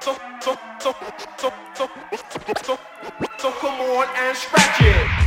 so, so, so, so, so, so, so come on and scratch it.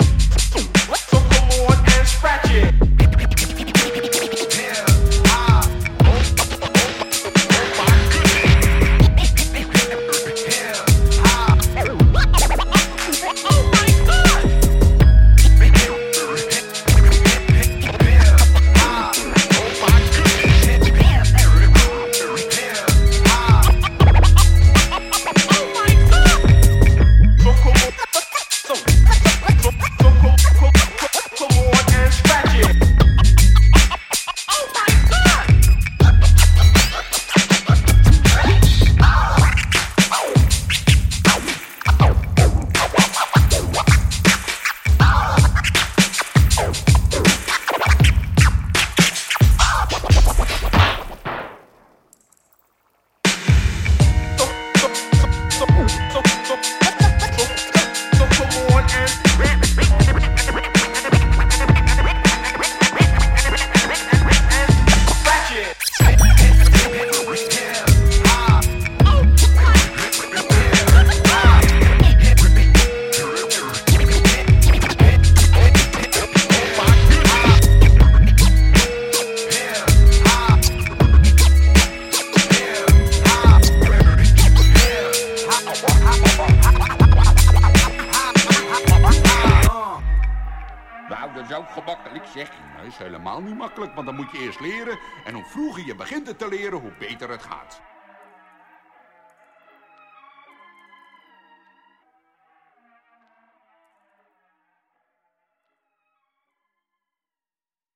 Oh. Ook gemakkelijk zeg. Dat is helemaal niet makkelijk, want dan moet je eerst leren. En hoe vroeger je begint het te leren, hoe beter het gaat.